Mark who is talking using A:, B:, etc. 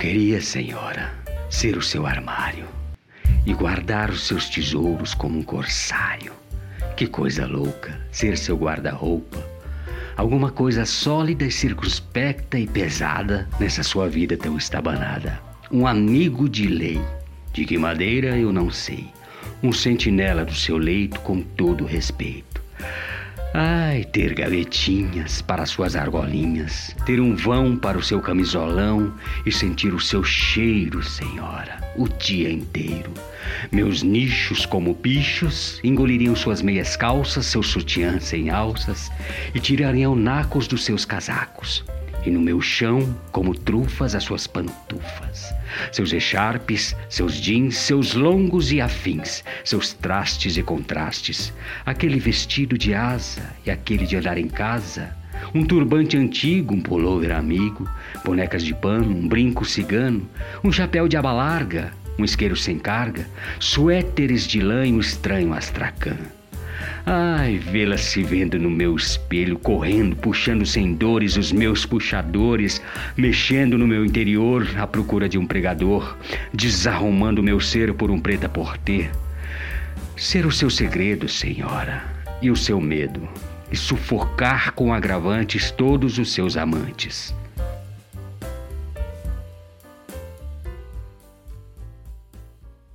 A: queria, senhora, ser o seu armário e guardar os seus tesouros como um corsário. Que coisa louca ser seu guarda-roupa. Alguma coisa sólida e circunspecta e pesada nessa sua vida tão estabanada. Um amigo de lei. De que madeira eu não sei. Um sentinela do seu leito com todo respeito. Ai, ter gavetinhas para suas argolinhas, ter um vão para o seu camisolão e sentir o seu cheiro, senhora, o dia inteiro. Meus nichos como bichos engoliriam suas meias calças, seus sutiãs sem alças e tirariam nacos dos seus casacos e no meu chão, como trufas, as suas pantufas, seus echarpes, seus jeans, seus longos e afins, seus trastes e contrastes, aquele vestido de asa e aquele de andar em casa, um turbante antigo, um pullover amigo, bonecas de pano, um brinco cigano, um chapéu de aba larga, um isqueiro sem carga, suéteres de lã e um estranho astracã. Ai, vê-la se vendo no meu espelho, correndo, puxando sem dores os meus puxadores, mexendo no meu interior à procura de um pregador, desarrumando meu ser por um preta porter. Ser o seu segredo, senhora, e o seu medo, e sufocar com agravantes todos os seus amantes.